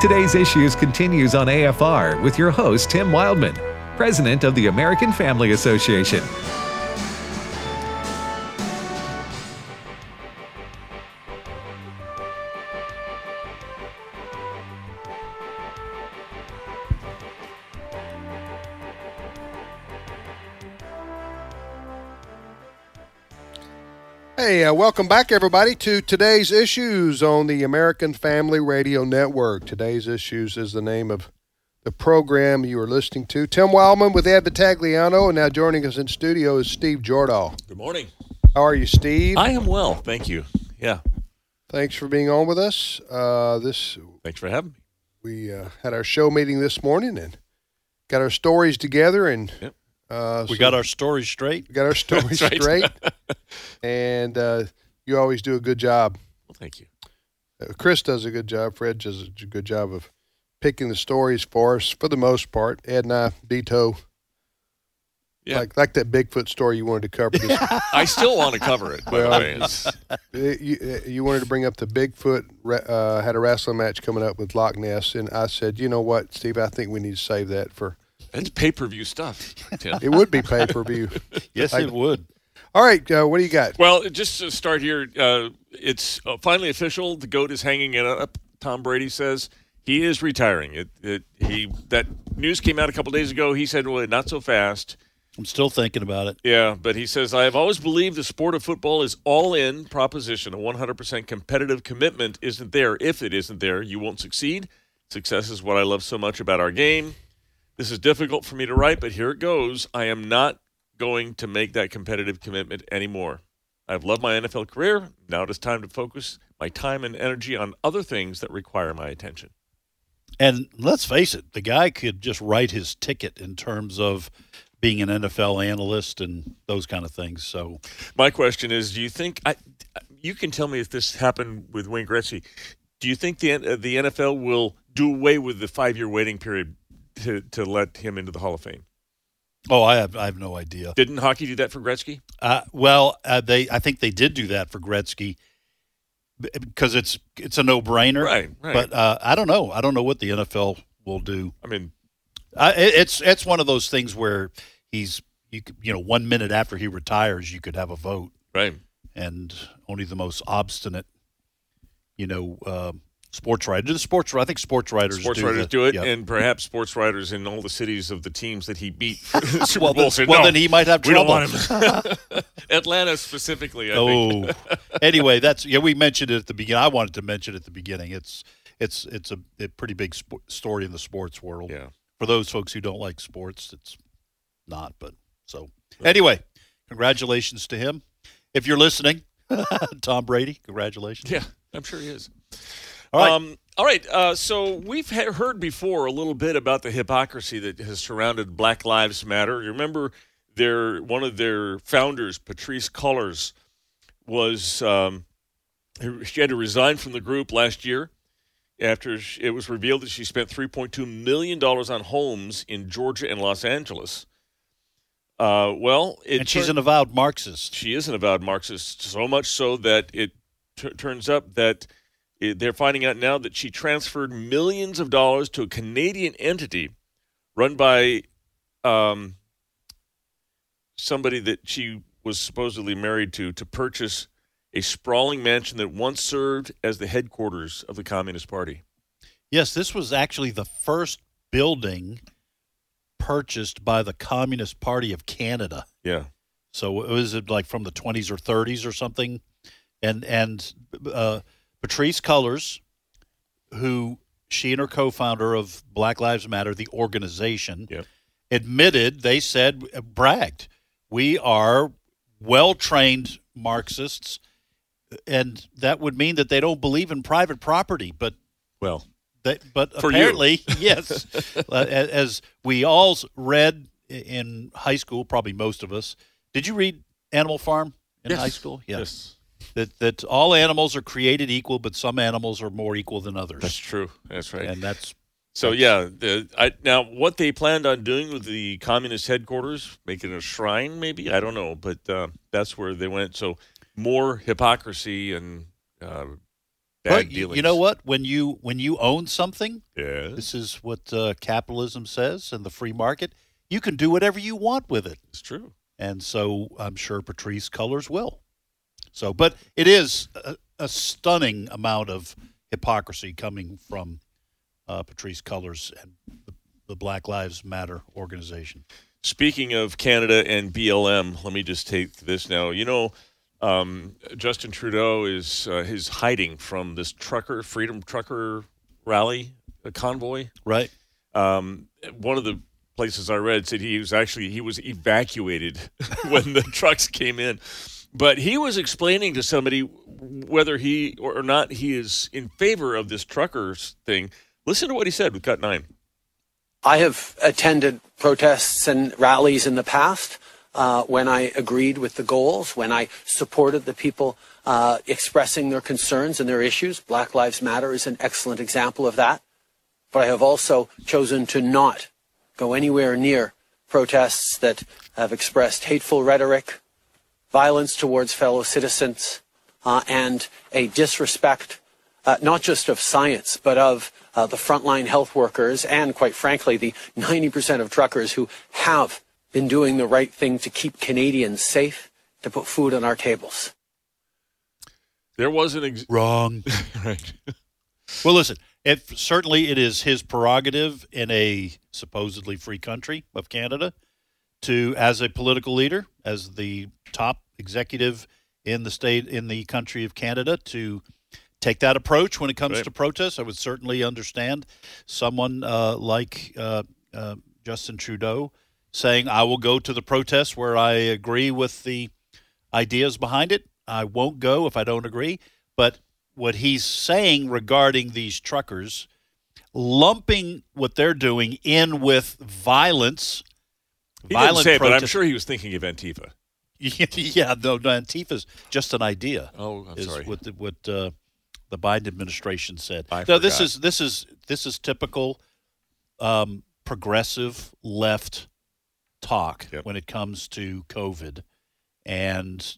Today's Issues continues on AFR with your host, Tim Wildmon, President of the American Family Association. Hey, uh, welcome back, everybody, to today's issues on the American Family Radio Network. Today's issues is the name of the program you are listening to. Tim Wildmon with Ed Vitagliano, and now joining us in studio is Steve Jordahl. Good morning. How are you, Steve? I am well, thank you. Yeah, Thanks for being on with us. Uh, this thanks for having me. we uh, had our show meeting this morning and got our stories together, and Yep. Uh, We so got our stories straight. we got our stories right. straight, and uh, you always do a good job. Well, thank you. Uh, Chris does a good job. Fred does a good job of picking the stories for us for the most part. Ed and I veto Yeah, like like that Bigfoot story you wanted to cover. This, I still want to cover it. Well, it's, Uh, you, you wanted to bring up the Bigfoot uh, had a wrestling match coming up with Loch Ness, and I said, you know what, Steve, I think we need to save that for. It's pay per view stuff. Tim. It would be pay per view. Yes, I- it would. All right, uh, what do you got? Well, just to start here, uh, it's uh, finally official. The goat is hanging it up. Tom Brady says he is retiring. It, it he that news came out a couple days ago. He said, "Well, not so fast." I'm still thinking about it. Yeah, but he says, I have always believed the sport of football is all in proposition. A 100% competitive commitment isn't there. If it isn't there, you won't succeed. Success is what I love so much about our game. This is difficult for me to write, but here it goes. I am not going to make that competitive commitment anymore. I've loved my NFL career. Now it is time to focus my time and energy on other things that require my attention. And let's face it, the guy could just write his ticket in terms of being an NFL analyst and those kind of things. So My question is: Do you think I? You can tell me if this happened with Wayne Gretzky. Do you think the the NFL will do away with the five year waiting period to to let him into the Hall of Fame? Oh, I have I have no idea. Didn't hockey do that for Gretzky? Uh, well, uh, they I think they did do that for Gretzky because it's it's a no brainer. Right, right. But uh, I don't know. I don't know what the NFL will do. I mean, it, it's it's one of those things where he's you could, you know one minute after he retires you could have a vote right? and only the most obstinate you know uh, sports writer the sports I think sports writers Sports do writers the- do it, yeah. and perhaps sports writers in all the cities of the teams that he beat the Super well, Bowl then, said, well "No, then he might have we don't trouble. want him. Atlanta specifically, I think. oh, anyway, that's yeah. We mentioned it at the beginning. I wanted to mention it at the beginning. It's it's it's a, a pretty big sp- story in the sports world. Yeah. For those folks who don't like sports, it's not. But so anyway, congratulations to him. If you're listening, Tom Brady, congratulations. Yeah, I'm sure he is. All right. Um, all right. Uh, so we've ha- heard before a little bit about the hypocrisy that has surrounded Black Lives Matter. You remember their one of their founders, Patrisse Cullors, was um, she had to resign from the group last year after it was revealed that she spent 3.2 million dollars on homes in Georgia and Los Angeles. Uh, well, it and she's an avowed Marxist. she is an avowed Marxist, so much so that it t- turns up that they're finding out now that she transferred millions of dollars to a Canadian entity run by um, somebody that she was supposedly married to to purchase a sprawling mansion that once served as the headquarters of the Communist Party. Yes, this was actually the first building purchased by the Communist Party of Canada. Yeah. So it was it like from the 20s or 30s or something? And and uh, Patrisse Cullors, who she and her co-founder of Black Lives Matter, the organization, Yep. admitted they said bragged, we are well-trained Marxists, and that would mean that they don't believe in private property, but Well, they, but For apparently, yes, uh, as we all read in high school, probably most of us. Did you read Animal Farm in Yes. high school? Yeah. yes, That that all animals are created equal, but some animals are more equal than others. that's true. That's right. and that's So yeah, the, I, now what they planned on doing with the communist headquarters, making a shrine, maybe I don't know, but uh, that's where they went. So more hypocrisy and uh, bad Well, dealings. you know what? When you when you own something, Yes, this is what uh, capitalism says and the free market. You can do whatever you want with it, it's true. and so I'm sure Patrisse Cullors will. So, but it is a, a stunning amount of hypocrisy coming from uh, Patrisse Cullors and the, the Black Lives Matter organization. Speaking of Canada and BLM, let me just take this now. You know, um, Justin Trudeau is uh, is hiding from this trucker freedom trucker rally a convoy. Right? Um, one of the places I read said he was actually he was evacuated when the trucks came in, but he was explaining to somebody whether he or not he is in favor of this truckers thing. Listen to what he said with Cut Nine. I have attended protests and rallies in the past uh, when I agreed with the goals, when I supported the people uh, expressing their concerns and their issues. Black Lives Matter is an excellent example of that. But I have also chosen to not go anywhere near protests that have expressed hateful rhetoric, violence towards fellow citizens, uh, and a disrespect uh, not just of science, but of uh, the frontline health workers and, quite frankly, the 90% of truckers who have been doing the right thing to keep Canadians safe, to put food on our tables. There was an ex- Wrong. right. Well, listen. If certainly it is his prerogative in a supposedly free country of Canada to, as a political leader, as the top executive in the state in the country of Canada, to take that approach when it comes Right. to protests. I would certainly understand someone uh, like uh, uh, Justin Trudeau saying, "I will go to the protests where I agree with the ideas behind it. I won't go if I don't agree." But what he's saying regarding these truckers, lumping what they're doing in with violence, He didn't violent say it, but I'm sure he was thinking of Antifa. yeah, no, no, Antifa's just an idea. Oh, I'm is sorry. what the, what uh, the Biden administration said. I no, this forgot. is this is this is typical um, progressive left talk Yep. when it comes to COVID and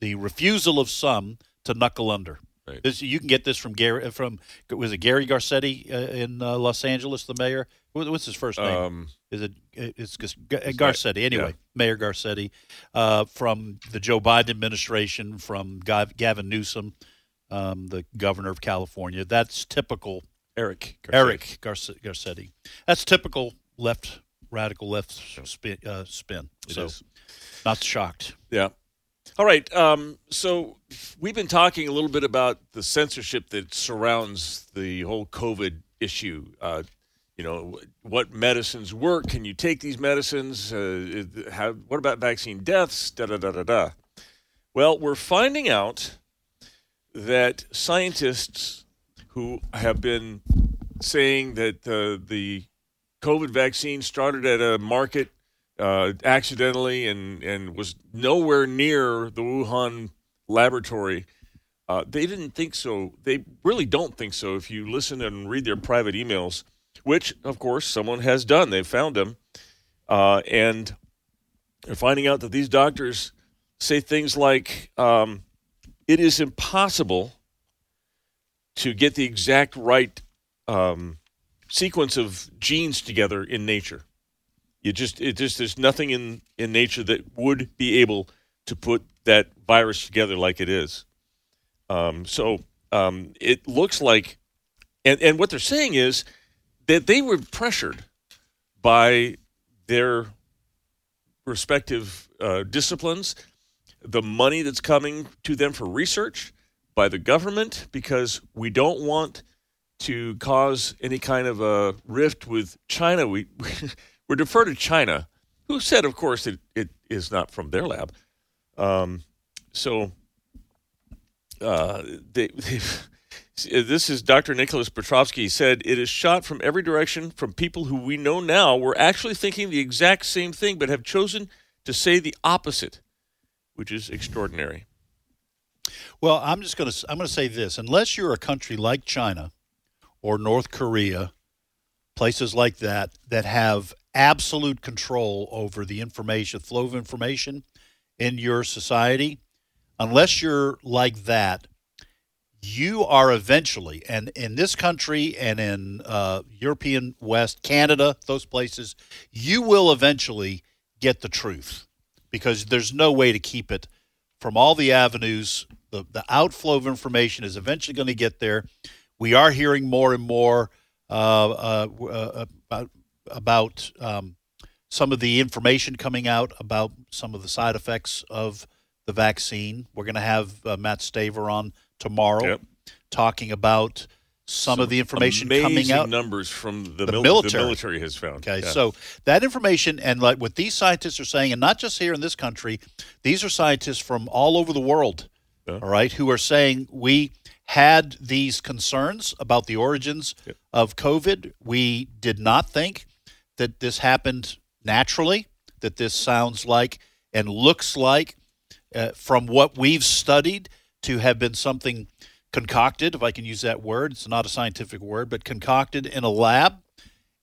the refusal of some to knuckle under. Right. This, you can get this from Gary from was it Gary Garcetti uh, in uh, Los Angeles, the mayor. What- What's his first name? Um, Is it? It's just Garcetti. Anyway, yeah. Mayor Garcetti uh, from the Joe Biden administration, from Gavin Newsom, um, the governor of California. That's typical. Eric. Garcetti. Eric Garce- Garcetti. That's typical left, radical left spin. Uh, spin. So, is. not shocked. Yeah. All right. Um, so we've been talking a little bit about the censorship that surrounds the whole COVID issue. Uh, you know, what medicines work? Can you take these medicines? Uh, what about vaccine deaths? Da da da da da. Well, we're finding out that scientists who have been saying that uh, the COVID vaccine started at a market uh, accidentally and, and was nowhere near the Wuhan laboratory. Uh, they didn't think so. They really don't think so. If you listen and read their private emails, which of course someone has done, they've found them, uh, and they're finding out that these doctors say things like, um, "It is impossible to get the exact right um, sequence of genes together in nature." You just it just there's nothing in in nature that would be able to put that virus together like it is. Um, so um, it looks like, and and what they're saying is that they were pressured by their respective uh, disciplines, the money that's coming to them for research by the government because we don't want to cause any kind of a rift with China. We we're defer to China, who said, of course, it, it is not from their lab. Um, so uh, they, they, this is Dr. Nicholas Petrovsky said it is shot from every direction from people who we know now were actually thinking the exact same thing, but have chosen to say the opposite, which is extraordinary. Well, I'm just going to I'm going to say this: unless you're a country like China or North Korea, places like that that have absolute control over the information flow of information in your society, unless you're like that, you are eventually, and in this country and in uh, European West, Canada, those places, you will eventually get the truth because there's no way to keep it from all the avenues. The, the outflow of information is eventually going to get there. We are hearing more and more uh, uh, uh, about, about um, some of the information coming out about some of the side effects of the vaccine. We're going to have uh, Matt Staver on tomorrow Yep. talking about some, of the information coming out. numbers from the, The mil- military. The military has found. Okay, Yeah. so that information and like what these scientists are saying, and not just here in this country, these are scientists from all over the world. Yeah. All right, who are saying we had these concerns about the origins of COVID. We did not think that this happened naturally. That this sounds like and looks like, uh, from what we've studied, to have been something concocted, if I can use that word. It's not a scientific word, but concocted in a lab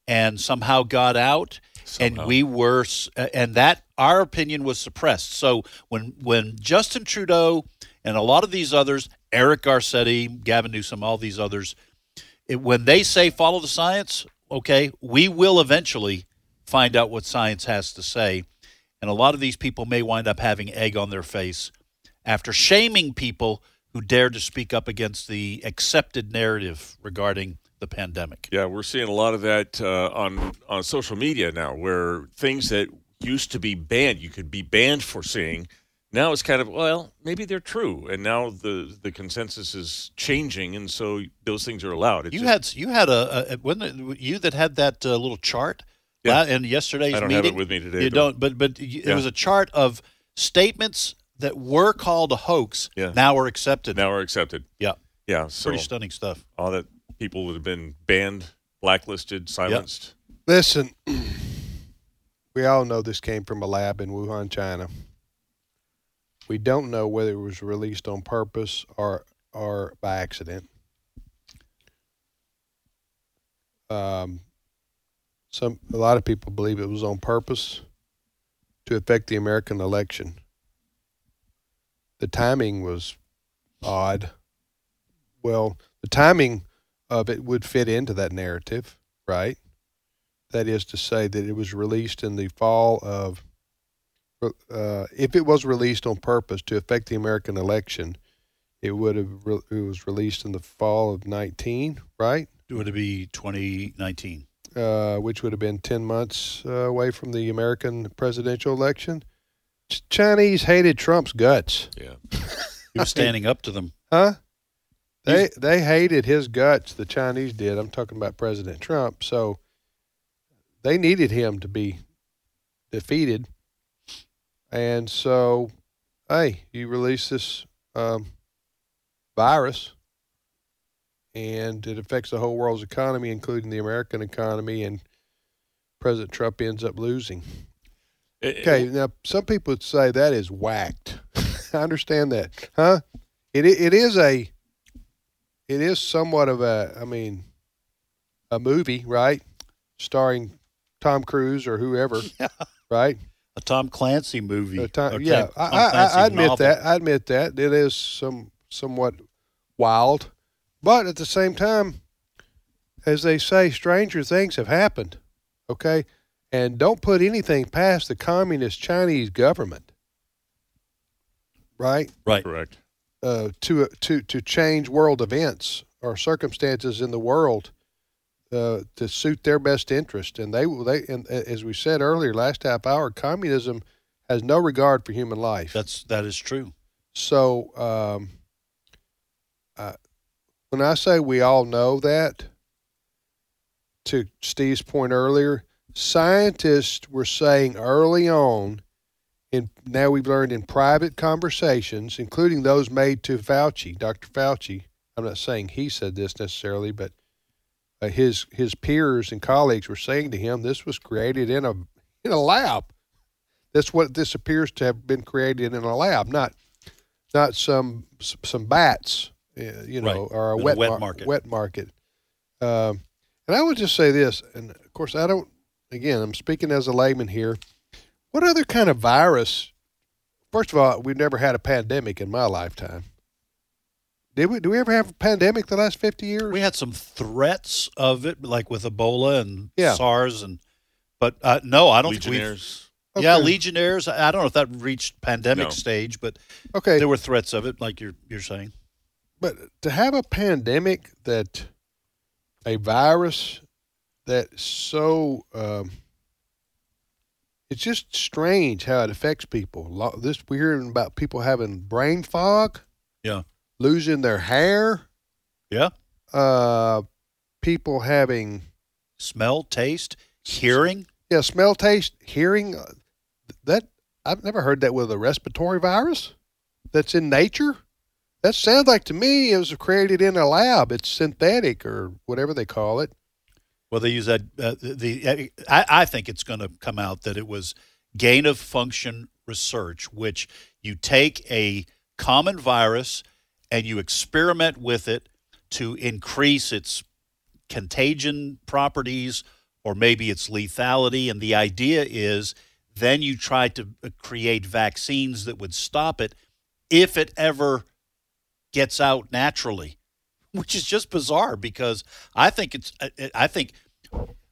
and somehow got out Somehow. and we were and that our opinion was suppressed so when when Justin Trudeau and a lot of these others Eric Garcetti Gavin Newsom all these others it, when they say follow the science okay we will eventually find out what science has to say and a lot of these people may wind up having egg on their face after shaming people who dared to speak up against the accepted narrative regarding the pandemic Yeah, we're seeing a lot of that uh, on on social media now, where things that used to be banned, you could be banned for seeing. Now it's kind of well, maybe they're true, and now the the consensus is changing, and so those things are allowed. It's You just- had you had a, a wasn't it you that had that uh, little chart Yeah. and yesterday's I don't meeting. have it with me today, You don't, but but Yeah. it was a chart of statements that were called a hoax. Yeah. Now are accepted. now are accepted. yeah, Yeah, so pretty stunning stuff. all that people that have been banned, blacklisted, silenced. Listen, we all know this came from a lab in Wuhan, China. We don't know whether it was released on purpose or or by accident. Um, some a lot of people believe it was on purpose to affect the American election. The timing was odd. Well, the timing of it would fit into that narrative, right? That is to say that it was released in the fall of, uh, if it was released on purpose to affect the American election, it would have re- it was released in the fall of 19, right? It Would be 2019? Uh, which would have been 10 months uh, away from the American presidential election. Ch- Chinese hated Trump's guts, Yeah. He was standing up to them. huh? They they hated his guts. The Chinese did. I'm talking about President Trump. So they needed him to be defeated, and so hey, you release this um, virus, and it affects the whole world's economy, including the American economy, and President Trump ends up losing. It- Okay, now some people would say that is whacked. I understand that, huh? It it is a, it is somewhat of a, I mean, a movie, right? Starring Tom Cruise or whoever, Yeah. right? A Tom Clancy movie. Tom- yeah, Tom- I, I, I admit novel. that. I admit that it is some somewhat wild, but at the same time, as they say, stranger things have happened. Okay, and don't put anything past the communist Chinese government, right? Right. correct. uh, to to to change world events or circumstances in the world uh, to suit their best interest. And they they and uh, as we said earlier, last half hour, communism has no regard for human life. That's that is true. so um, uh, when I say we all know that, to Steve's point earlier, scientists were saying early on, and now we've learned in private conversations, including those made to Fauci, Dr. Fauci. I'm not saying he said this necessarily, but uh, his his peers and colleagues were saying to him, this was created in a in a lab. That's what this appears to have been created in a lab, not not some some bats, uh, you know, Right. or a wet, wet mar- market. Wet market. Um, and I would just say this, and of course, I don't. Again, I'm speaking as a layman here. What other kind of virus? First of all, we've never had a pandemic in my lifetime. Did we? Do we ever have a pandemic the last fifty years? We had some threats of it, like with Ebola and Yeah. SARS, and but uh, no, I don't think we've. Legionnaires. Yeah, Legionnaires. I I don't know if that reached pandemic No. stage, but okay, there were threats of it, like you're you're saying. but to have a pandemic that a virus that so um, it's just strange how it affects people. This we're hearing about people having brain fog, Yeah. losing their hair, Yeah. uh, people having Smell, taste, hearing. yeah smell, taste, hearing. uh, That I've never heard that with a respiratory virus that's in nature. That sounds like to me it was created in a lab. It's synthetic or whatever they call it. Well, they use that. Uh, the I, I think it's going to come out that it was gain of function research, which you take a common virus and you experiment with it to increase its contagion properties or maybe its lethality. And the idea is then you try to uh, create vaccines that would stop it if it ever gets out naturally which is just bizarre because I think it's I- think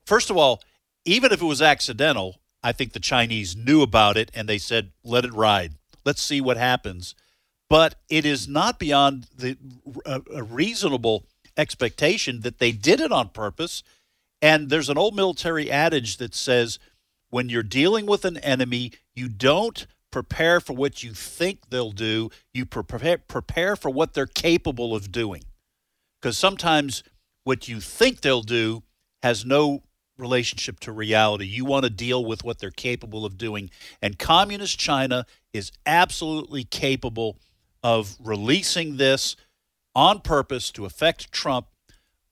first of all, even if it was accidental, I think the Chinese knew about it and they said, "Let it ride. Let's see what happens." But it is not beyond the a, a reasonable expectation that they did it on purpose. And there's an old military adage that says, when you're dealing with an enemy, you don't prepare for what you think they'll do. You prepare prepare for what they're capable of doing because sometimes what you think they'll do has no relationship to reality. You want to deal with what they're capable of doing. And communist China is absolutely capable of releasing this on purpose to affect Trump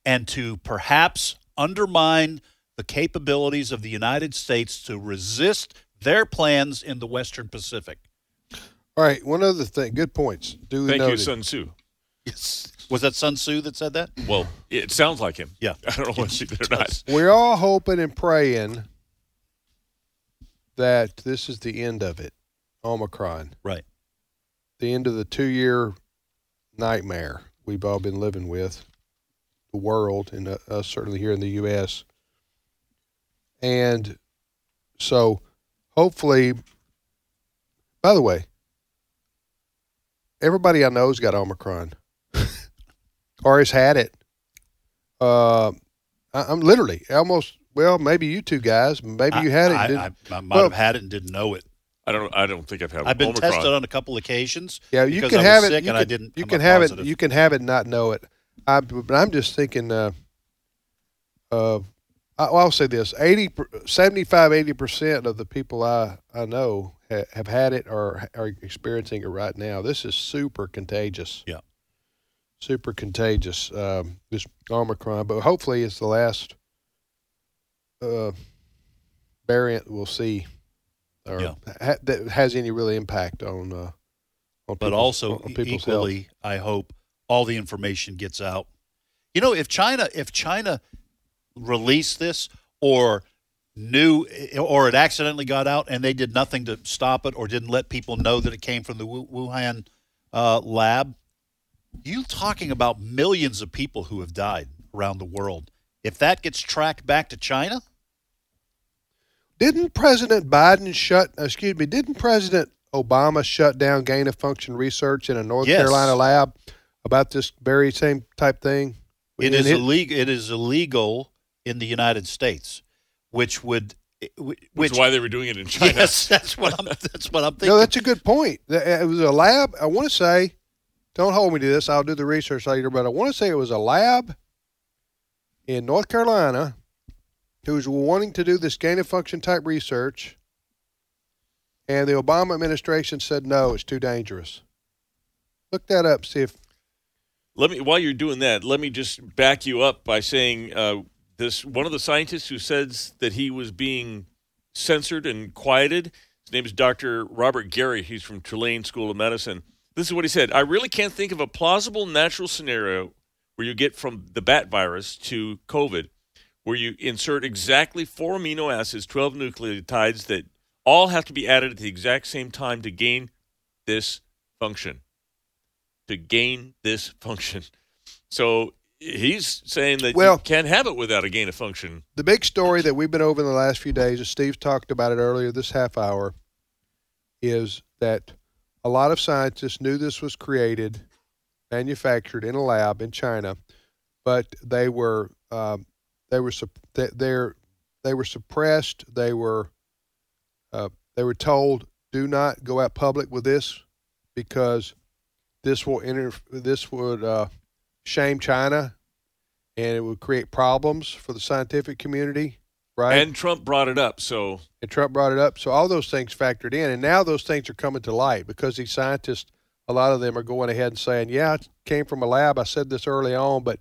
and to perhaps undermine the capabilities of the United States to resist their plans in the Western Pacific. All right, one other thing. Good points. Do Thank you, noted. Sun Tzu. Yes. Was that Sun Tzu that said that? Well, it sounds like him. Yeah. I don't know if he did or not. We're all hoping and praying that this is the end of it, Omicron, Right. the end of the two-year nightmare we've all been living with, the world, and uh, us certainly here in the U.S. And so, hopefully, by the way, everybody I know's got Omicron or has had it. Uh, I, I'm literally almost. Well, maybe you two guys. Maybe you had it. I, didn't- I, I might Well- have had it and didn't know it. I don't. I don't think I've had. I've been Omicron. tested on a couple occasions. yeah, you can I was have it. sick you and can, I didn't You can have positive. it. You can have it, and not know it. I, but I'm just thinking. Uh, uh, I, well, I'll say this: 80, 75, 80 percent of the people I I know ha, have had it or are experiencing it right now. This is super contagious. Yeah. Super contagious. Um, this Omicron, but hopefully it's the last uh, variant we'll see, or Yeah. ha- that has any real impact on. Uh, on but also on e- people's health. equally, I hope all the information gets out. You know, if China if China released this or knew or it accidentally got out and they did nothing to stop it or didn't let people know that it came from the Wuhan uh, lab, you talking about millions of people who have died around the world. If that gets tracked back to China, Didn't President Biden shut? Uh, excuse me. Didn't President Obama shut down gain of function research in a North Yes. Carolina lab about this very same type thing? It And is it- illegal. It is illegal in the United States, which would eh, which, Which is why they were doing it in China. yes, that's what I'm. That's what I'm thinking. No, that's a good point. Th- eh, It was a lab. I want to say, don't hold me to this. I'll do the research later, but I want to say it was a lab in North Carolina who was wanting to do this gain of function type research, and the Obama administration said no, it's too dangerous. Look that up. See if Let me while you're doing that, let me just back you up by saying uh, this one of the scientists who says that he was being censored and quieted. His name is Dr. Robert Garry. He's from Tulane School of Medicine. This is what he said. I really can't think of a plausible natural scenario where you get from the bat virus to COVID, where you insert exactly four amino acids, 12 nucleotides that all have to be added at the exact same time to gain this function. to gain this function. So he's saying that Well- you can't have it without a gain of function. The big story that we've been over in the last few days, as Steve talked about it earlier this half hour, is that a lot of scientists knew this was created, manufactured in a lab in China, but they were um, they were they, they were suppressed. They were uh, they were told do not go out public with this because this will inter- this would uh, shame China and it would create problems for the scientific community, right? And Trump brought it up. So and Trump brought it up. So all those things factored in, and now those things are coming to light because these scientists, a lot of them are going ahead and saying, "Yeah, it came from a lab. I said this early on, but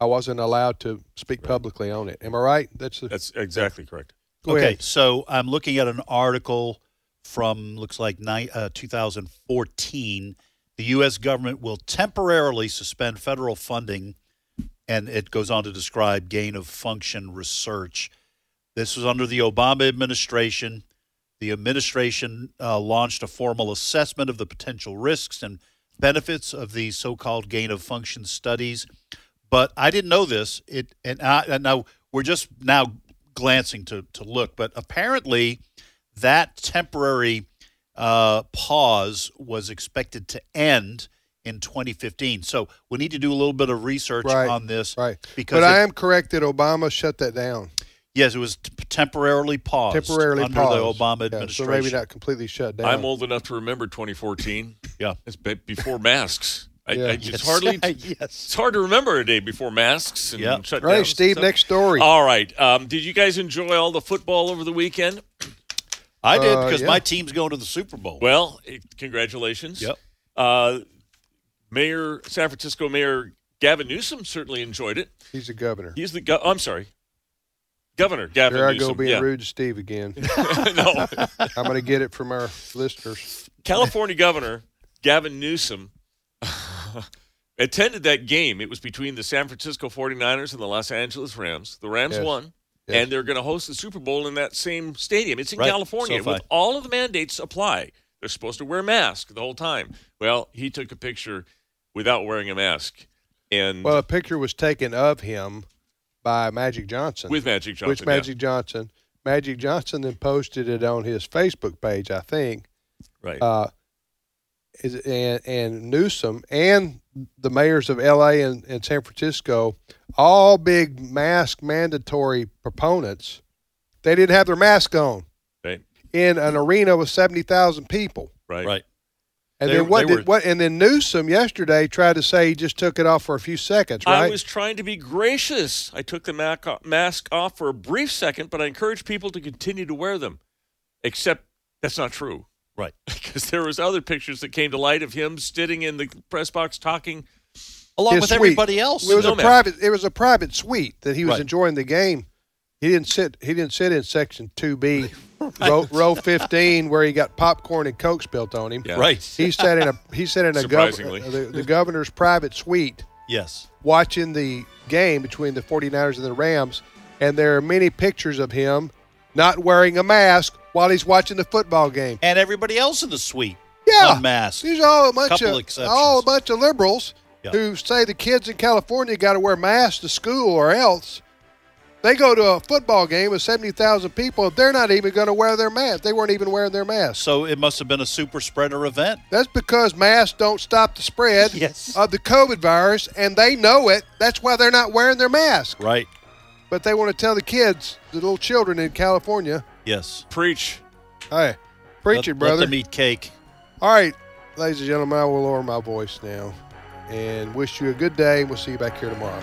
I wasn't allowed to speak publicly on it." Am I right? That's the, that's exactly correct. Go okay, ahead. so I'm looking at an article from looks like ni- uh, 2014. The U.S. government will temporarily suspend federal funding, and it goes on to describe gain of function research. This was under the Obama administration. The administration uh, launched a formal assessment of the potential risks and benefits of these so-called gain of function studies. But I didn't know this. It and, I, and now we're just now glancing to to look, but apparently that temporary uh, pause was expected to end in 2015. So we need to do a little bit of research Right, on this, right. Because But I am correct that Obama shut that down. yes, it was t- temporarily paused Temporarily under paused. the Obama Yeah, administration. so maybe not completely shut down. I'm old enough to remember 2014. Yeah. It's be- before masks. I, Yeah. I, it's hardly. yes. It's hard to remember a day before masks and Yeah. shutdowns. Right, Steve. stuff. Next story. All right. Um, did you guys enjoy all the football over the weekend? I did Uh, because yeah. my team's going to the Super Bowl. Well, congratulations. Yep. Uh, Mayor San Francisco Mayor Gavin Newsom certainly enjoyed it. He's the governor. He's the go- I'm sorry, Governor Gavin There I Newsom. go being yeah. rude to Steve again. no, I'm going to get it from our listeners. California Governor Gavin Newsom attended that game. It was between the San Francisco 49ers and the Los Angeles Rams. The Rams Yes. won, Yes. and they're going to host the Super Bowl in that same stadium. It's in Right, California. SoFi. With all of the mandates apply, they're supposed to wear masks the whole time. Well, he took a picture without wearing a mask, and Well, a picture was taken of him by Magic Johnson. with Magic Johnson. which yeah. Magic Johnson. Magic Johnson then posted it on his Facebook page, I think. Right. Uh, is and and Newsom and the mayors of L.A. and, and San Francisco, all big mask mandatory proponents. They didn't have their mask on right. in an arena with seventy thousand people. Right. right. And They- then what did were- what? And then Newsom yesterday tried to say he just took it off for a few seconds, right? I was trying to be gracious. I took the uh, mask off for a brief second, but I encourage people to continue to wear them. Except that's not true. Right. Because there was other pictures that came to light of him sitting in the press box talking. Along His with suite. everybody else. It was No a mask. private. It was a private suite that he was Right. enjoying the game. He didn't sit. He didn't sit in section two B, row, row fifteen, where he got popcorn and coke spilt on him. Yeah. Right. He sat in a. He sat in a Surprisingly. gov- the, the governor's private suite, Yes. watching the game between the 49ers and the Rams. And there are many pictures of him not wearing a mask while he's watching the football game. And everybody else in the suite. Yeah, Unmasked. These are all a bunch Couple of exceptions. all a bunch of liberals Yeah. who say the kids in California got to wear masks to school or else. They go to a football game with seventy thousand people. They're not even going to wear their mask. They weren't even wearing their mask. So it must have been a super spreader event. That's because masks don't stop the spread Yes. of the COVID virus, and they know it. That's why they're not wearing their mask. Right. But they want to tell the kids, the little children in California, Yes. Preach. "Hey, preach let, it, brother." Let them eat cake. All right, ladies and gentlemen, I will lower my voice now and wish you a good day. We'll see you back here tomorrow.